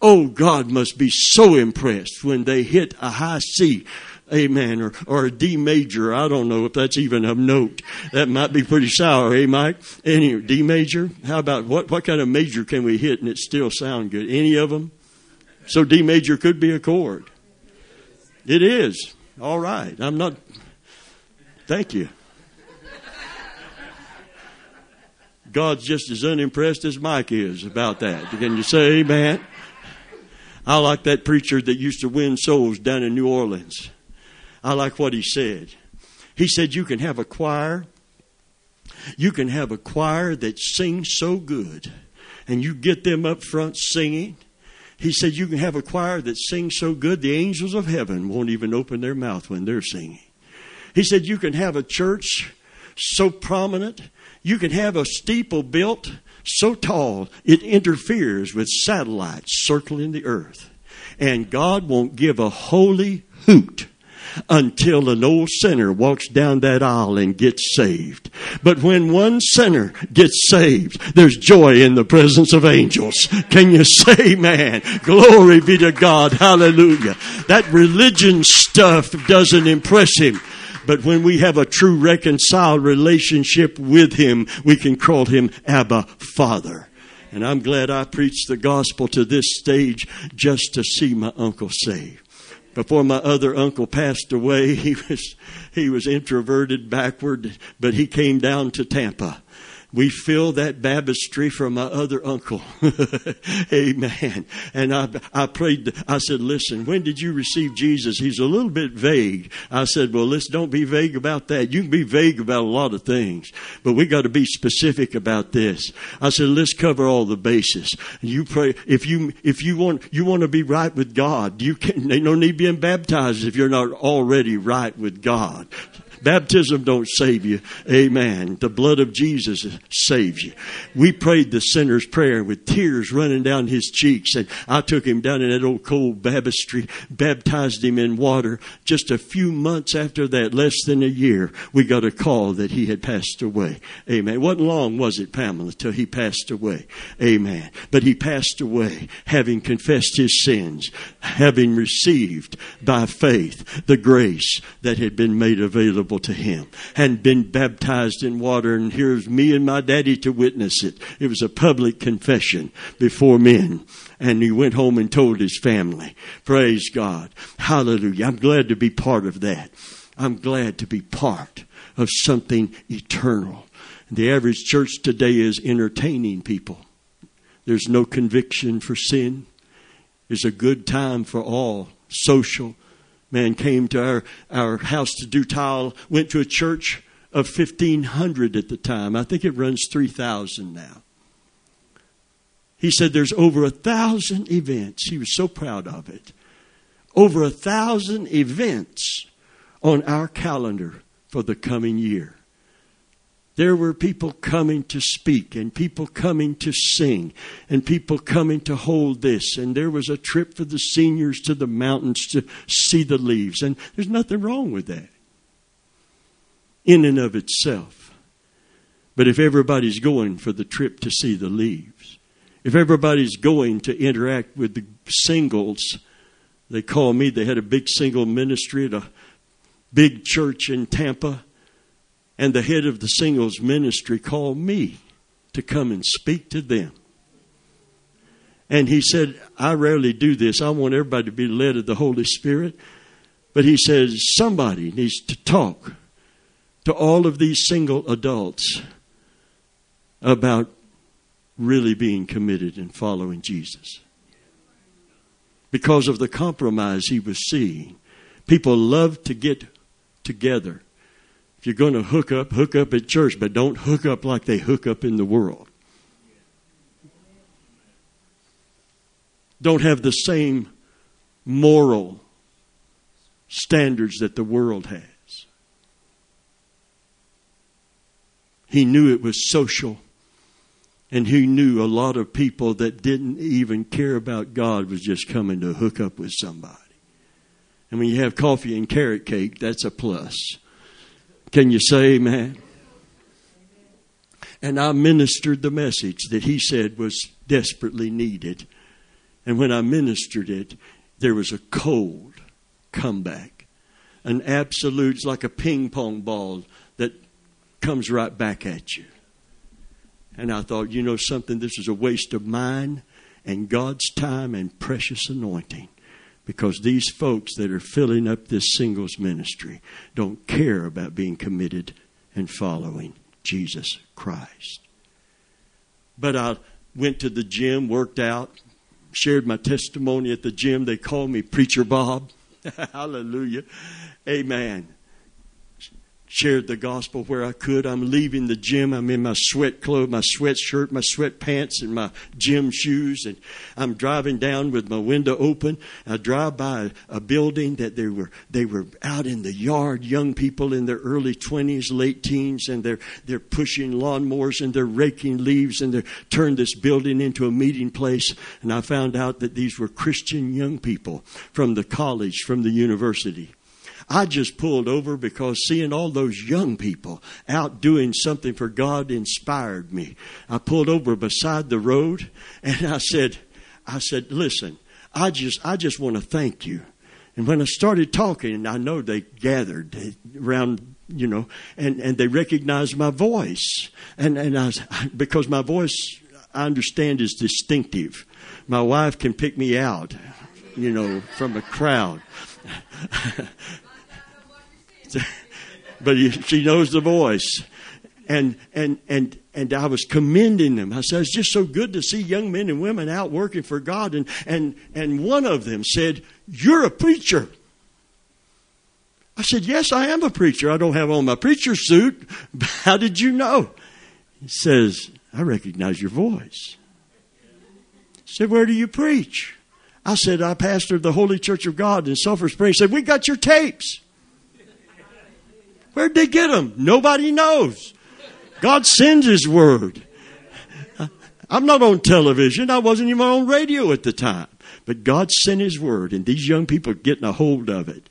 Oh, God must be so impressed when they hit a high C Amen. Or, or a D major. I don't know if that's even a note. That might be pretty sour, eh, Mike? Any D major? How about what, what kind of major can we hit and it still sound good? Any of them? So D major could be a chord. It is. All right. I'm not. Thank you. God's just as unimpressed as Mike is about that. Can you say amen? I like that preacher that used to win souls down in New Orleans. I like what he said. He said, You can have a choir. You can have a choir that sings so good, and you get them up front singing. He said, You can have a choir that sings so good, the angels of heaven won't even open their mouth when they're singing. He said, You can have a church so prominent, you can have a steeple built so tall it interferes with satellites circling the earth. And God won't give a holy hoot until an old sinner walks down that aisle and gets saved. But when one sinner gets saved, there's joy in the presence of angels. Can you say, man? Glory be to God. Hallelujah. That religion stuff doesn't impress him. But when we have a true reconciled relationship with Him, we can call Him Abba Father. And I'm glad I preached the gospel to this stage just to see my uncle saved before my other uncle passed away, (laughs) he was, he was introverted backward, but he came down to Tampa we fill that baptistry for my other uncle. (laughs) Amen. And I, I prayed, I said, listen, when did you receive Jesus? He's a little bit vague. I said, well, let's don't be vague about that. You can be vague about a lot of things, but we got to be specific about this. I said, let's cover all the bases. You pray, if you, if you want, you want to be right with God, you can, they no need being baptized if you're not already right with God. Baptism don't save you. Amen. The blood of Jesus saves you. We prayed the sinner's prayer with tears running down his cheeks and I took him down in that old cold baptistry, baptized him in water. Just a few months after that, less than a year, we got a call that he had passed away. Amen. Wasn't long, was it, Pamela, till he passed away. Amen. But he passed away having confessed his sins, having received by faith the grace that had been made available to him and been baptized in water. And here's me and my daddy to witness it. It was a public confession before men. And he went home and told his family. Praise God. Hallelujah. I'm glad to be part of that. I'm glad to be part of something eternal. The average church today is entertaining people. There's no conviction for sin. It's a good time for all social man came to our, our house to do tile, went to a church of 1,500 at the time. I think it runs 3,000 now. He said there's over a thousand events. He was so proud of it. Over a thousand events on our calendar for the coming year there were people coming to speak and people coming to sing and people coming to hold this. And there was a trip for the seniors to the mountains to see the leaves. And there's nothing wrong with that in and of itself. But if everybody's going for the trip to see the leaves, if everybody's going to interact with the singles, they call me, they had a big single ministry at a big church in Tampa and the head of the singles ministry called me to come and speak to them. And he said, I rarely do this. I want everybody to be led of the Holy Spirit. But he says, somebody needs to talk to all of these single adults about really being committed and following Jesus. Because of the compromise he was seeing. People love to get together if you're going to hook up, hook up at church, but don't hook up like they hook up in the world. Don't have the same moral standards that the world has. He knew it was social And he knew a lot of people that didn't even care about God was just coming to hook up with somebody. And when you have coffee and carrot cake, that's a plus. Can you say amen? And I ministered the message that he said was desperately needed. And when I ministered it, there was a cold comeback. An absolute, like a ping pong ball that comes right back at you. And I thought, you know something, this is a waste of mine and God's time and precious anointing. Because these folks that are filling up this singles ministry don't care about being committed and following Jesus Christ. But I went to the gym, worked out, shared my testimony at the gym. They called me Preacher Bob. (laughs) Hallelujah. Amen shared the gospel where I could. I'm leaving the gym. I'm in my sweat clothes, my sweatshirt, my sweatpants, and my gym shoes. And I'm driving down with my window open. I drive by a building that they were they were out in the yard, young people in their early twenties, late teens, and they're they're pushing lawnmowers and they're raking leaves and they're turned this building into a meeting place. And I found out that these were Christian young people from the college, from the university. I just pulled over because seeing all those young people out doing something for God inspired me. I pulled over beside the road and I said, I said, listen, I just, I just want to thank you. And when I started talking, I know they gathered around, you know, and, and they recognized my voice. And, and I (laughs) because my voice, I understand, is distinctive. My wife can pick me out, you know, from a crowd. (laughs) (laughs) but she knows the voice. And, and, and, and I was commending them. I said, it's just so good to see young men and women out working for God. And, and, and one of them said, You're a preacher. I said, Yes, I am a preacher. I don't have on my preacher suit. (laughs) How did you know? He says, I recognize your voice. He said, Where do you preach? I said, I pastor the Holy Church of God in Sulphur Springs. He said, We got your tapes. Where'd they get them? Nobody knows. God sends His Word. I'm not on television. I wasn't even on radio at the time. But God sent His Word, and these young people are getting a hold of it.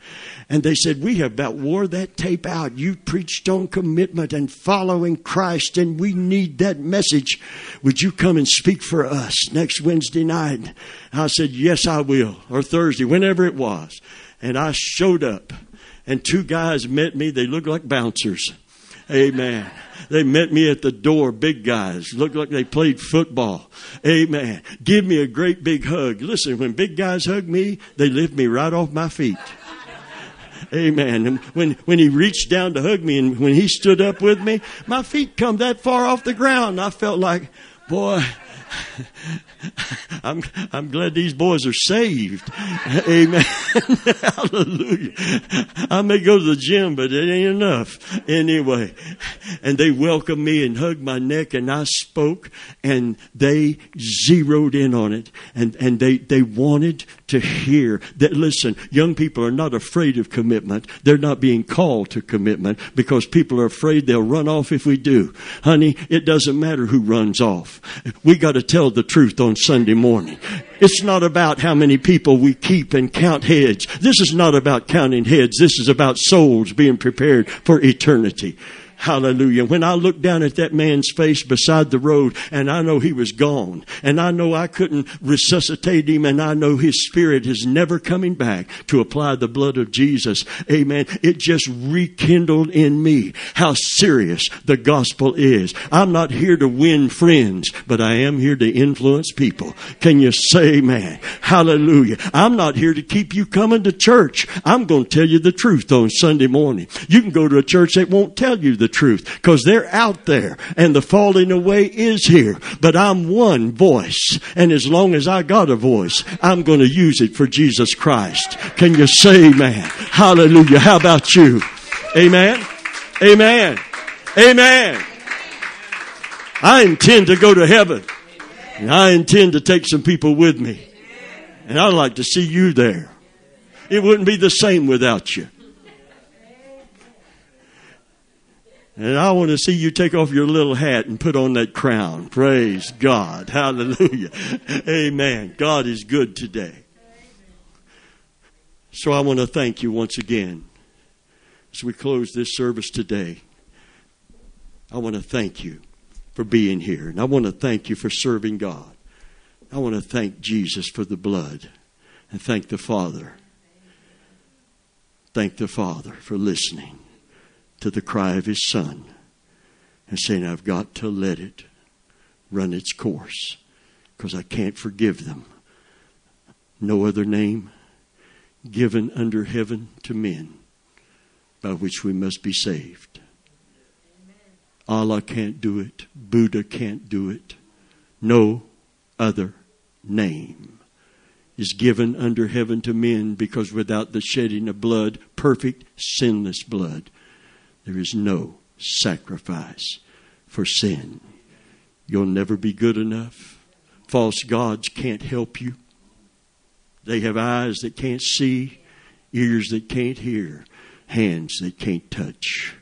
And they said, We have about wore that tape out. You preached on commitment and following Christ, and we need that message. Would you come and speak for us next Wednesday night? I said, Yes, I will, or Thursday, whenever it was. And I showed up and two guys met me. They looked like bouncers. Amen. They met me at the door, big guys. Looked like they played football. Amen. Give me a great big hug. Listen, when big guys hug me, they lift me right off my feet. Amen. And when, when he reached down to hug me and when he stood up with me, my feet come that far off the ground. I felt like, boy, (laughs) I'm, I'm glad these boys are saved. Amen. (laughs) Hallelujah. I may go to the gym, but it ain't enough. Anyway. And they welcomed me and hugged my neck and I spoke and they zeroed in on it and, and they, they wanted to hear that, listen, young people are not afraid of commitment. They're not being called to commitment because people are afraid they'll run off if we do. Honey, it doesn't matter who runs off. We got to tell the truth on Sunday morning. It's not about how many people we keep and count heads. This is not about counting heads. This is about souls being prepared for eternity. Hallelujah. When I looked down at that man's face beside the road and I know he was gone and I know I couldn't resuscitate him and I know his spirit is never coming back to apply the blood of Jesus. Amen. It just rekindled in me how serious the gospel is. I'm not here to win friends, but I am here to influence people. Can you say amen? Hallelujah. I'm not here to keep you coming to church. I'm going to tell you the truth on Sunday morning. You can go to a church that won't tell you the the truth because they're out there and the falling away is here. But I'm one voice. And as long as I got a voice, I'm going to use it for Jesus Christ. Can you say amen? Hallelujah. How about you? Amen. Amen. Amen. I intend to go to heaven. And I intend to take some people with me. And I'd like to see you there. It wouldn't be the same without you. And I want to see you take off your little hat and put on that crown. Praise God. (laughs) Hallelujah. Amen. God is good today. So I want to thank you once again as we close this service today. I want to thank you for being here. And I want to thank you for serving God. I want to thank Jesus for the blood and thank the Father. Thank the Father for listening to the cry of His Son and saying, I've got to let it run its course because I can't forgive them. No other name given under heaven to men by which we must be saved. Allah can't do it. Buddha can't do it. No other name is given under heaven to men because without the shedding of blood, perfect, sinless blood, there is no sacrifice for sin. You'll never be good enough. False gods can't help you. They have eyes that can't see, ears that can't hear, hands that can't touch.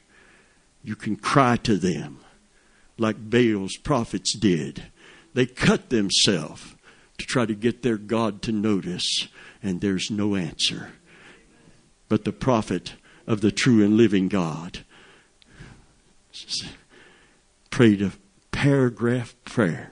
You can cry to them like Baal's prophets did. They cut themselves to try to get their God to notice, and there's no answer. But the prophet of the true and living God prayed a paragraph prayer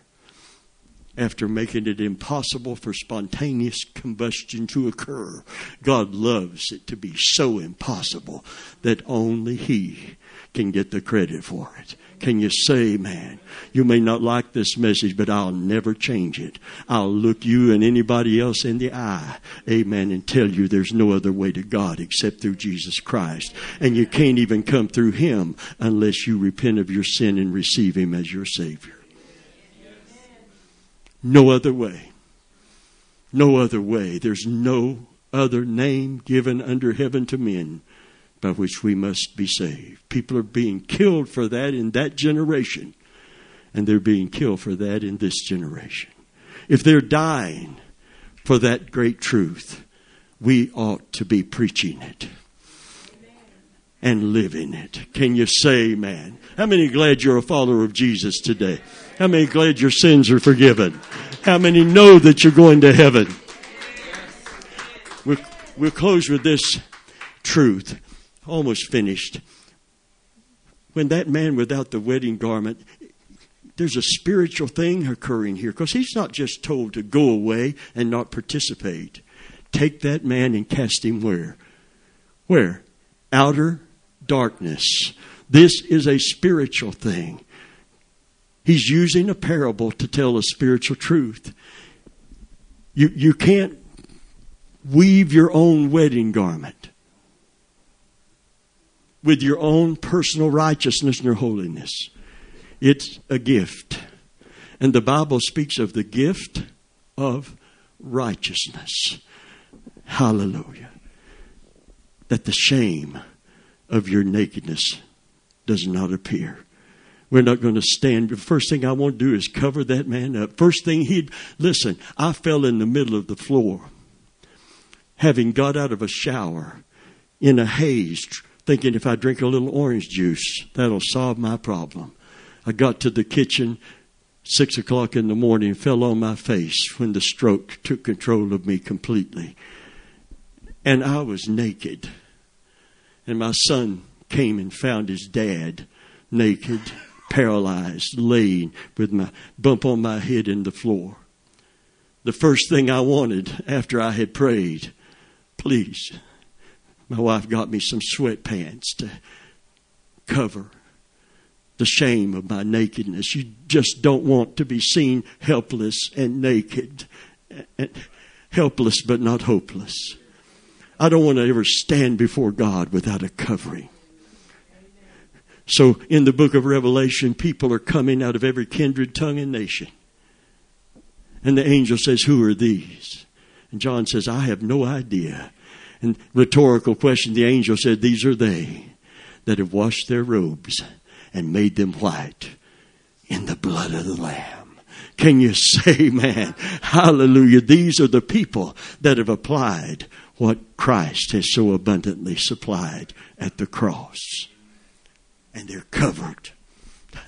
after making it impossible for spontaneous combustion to occur. God loves it to be so impossible that only He can get the credit for it. Can you say, man, you may not like this message, but I'll never change it. I'll look you and anybody else in the eye, amen, and tell you there's no other way to God except through Jesus Christ. And you can't even come through Him unless you repent of your sin and receive Him as your Savior. No other way. No other way. There's no other name given under heaven to men by which we must be saved. People are being killed for that in that generation, and they're being killed for that in this generation. If they're dying for that great truth, we ought to be preaching it and living it. Can you say man? How many glad you're a follower of Jesus today? How many glad your sins are forgiven? How many know that you're going to heaven? We'll, we'll close with this truth almost finished. When that man without the wedding garment, there's a spiritual thing occurring here because he's not just told to go away and not participate. Take that man and cast him where? Where? Outer darkness. This is a spiritual thing. He's using a parable to tell a spiritual truth. You, you can't weave your own wedding garment with your own personal righteousness and your holiness. It's a gift. And the Bible speaks of the gift of righteousness. Hallelujah. That the shame of your nakedness does not appear. We're not going to stand. The first thing I want to do is cover that man up. First thing he'd, listen, I fell in the middle of the floor, having got out of a shower in a haze, thinking if I drink a little orange juice, that'll solve my problem. I got to the kitchen, six o'clock in the morning, fell on my face when the stroke took control of me completely. And I was naked. And my son came and found his dad naked, paralyzed, laying with my bump on my head in the floor. The first thing I wanted after I had prayed, please my wife got me some sweatpants to cover the shame of my nakedness. You just don't want to be seen helpless and naked. And helpless but not hopeless. I don't want to ever stand before God without a covering. So in the book of Revelation, people are coming out of every kindred, tongue, and nation. And the angel says, Who are these? And John says, I have no idea. And rhetorical question, the angel said, These are they that have washed their robes and made them white in the blood of the Lamb. Can you say, (laughs) man, hallelujah? These are the people that have applied what Christ has so abundantly supplied at the cross. and they're covered.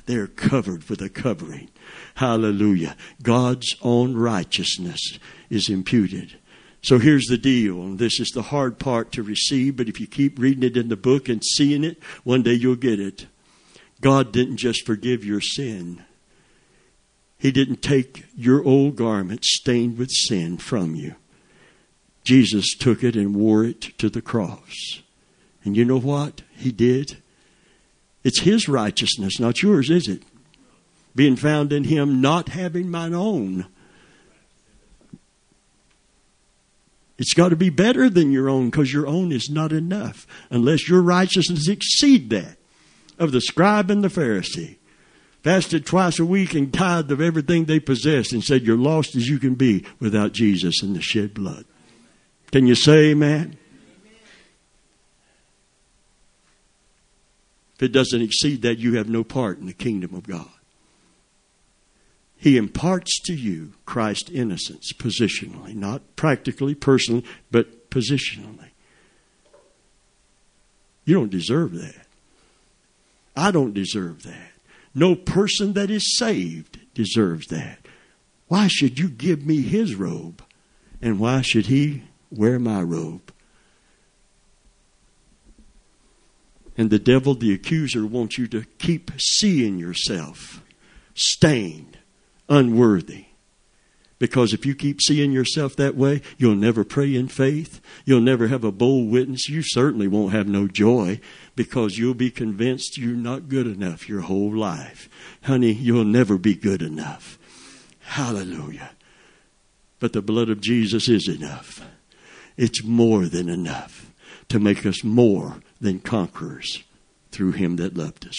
They're covered with a covering. Hallelujah. God's own righteousness is imputed. So here's the deal, this is the hard part to receive, but if you keep reading it in the book and seeing it, one day you'll get it. God didn't just forgive your sin. He didn't take your old garment stained with sin from you. Jesus took it and wore it to the cross. And you know what he did? It's his righteousness, not yours, is it? Being found in him, not having mine own. It's got to be better than your own because your own is not enough unless your righteousness exceed that of the scribe and the Pharisee. Fasted twice a week and tithed of everything they possessed and said, You're lost as you can be without Jesus and the shed blood. Can you say amen? If it doesn't exceed that, you have no part in the kingdom of God. He imparts to you Christ's innocence positionally, not practically, personally, but positionally. You don't deserve that. I don't deserve that. No person that is saved deserves that. Why should you give me his robe? And why should he wear my robe? And the devil, the accuser, wants you to keep seeing yourself stained unworthy. Because if you keep seeing yourself that way, you'll never pray in faith. You'll never have a bold witness. You certainly won't have no joy because you'll be convinced you're not good enough your whole life. Honey, you'll never be good enough. Hallelujah. But the blood of Jesus is enough. It's more than enough to make us more than conquerors through him that loved us.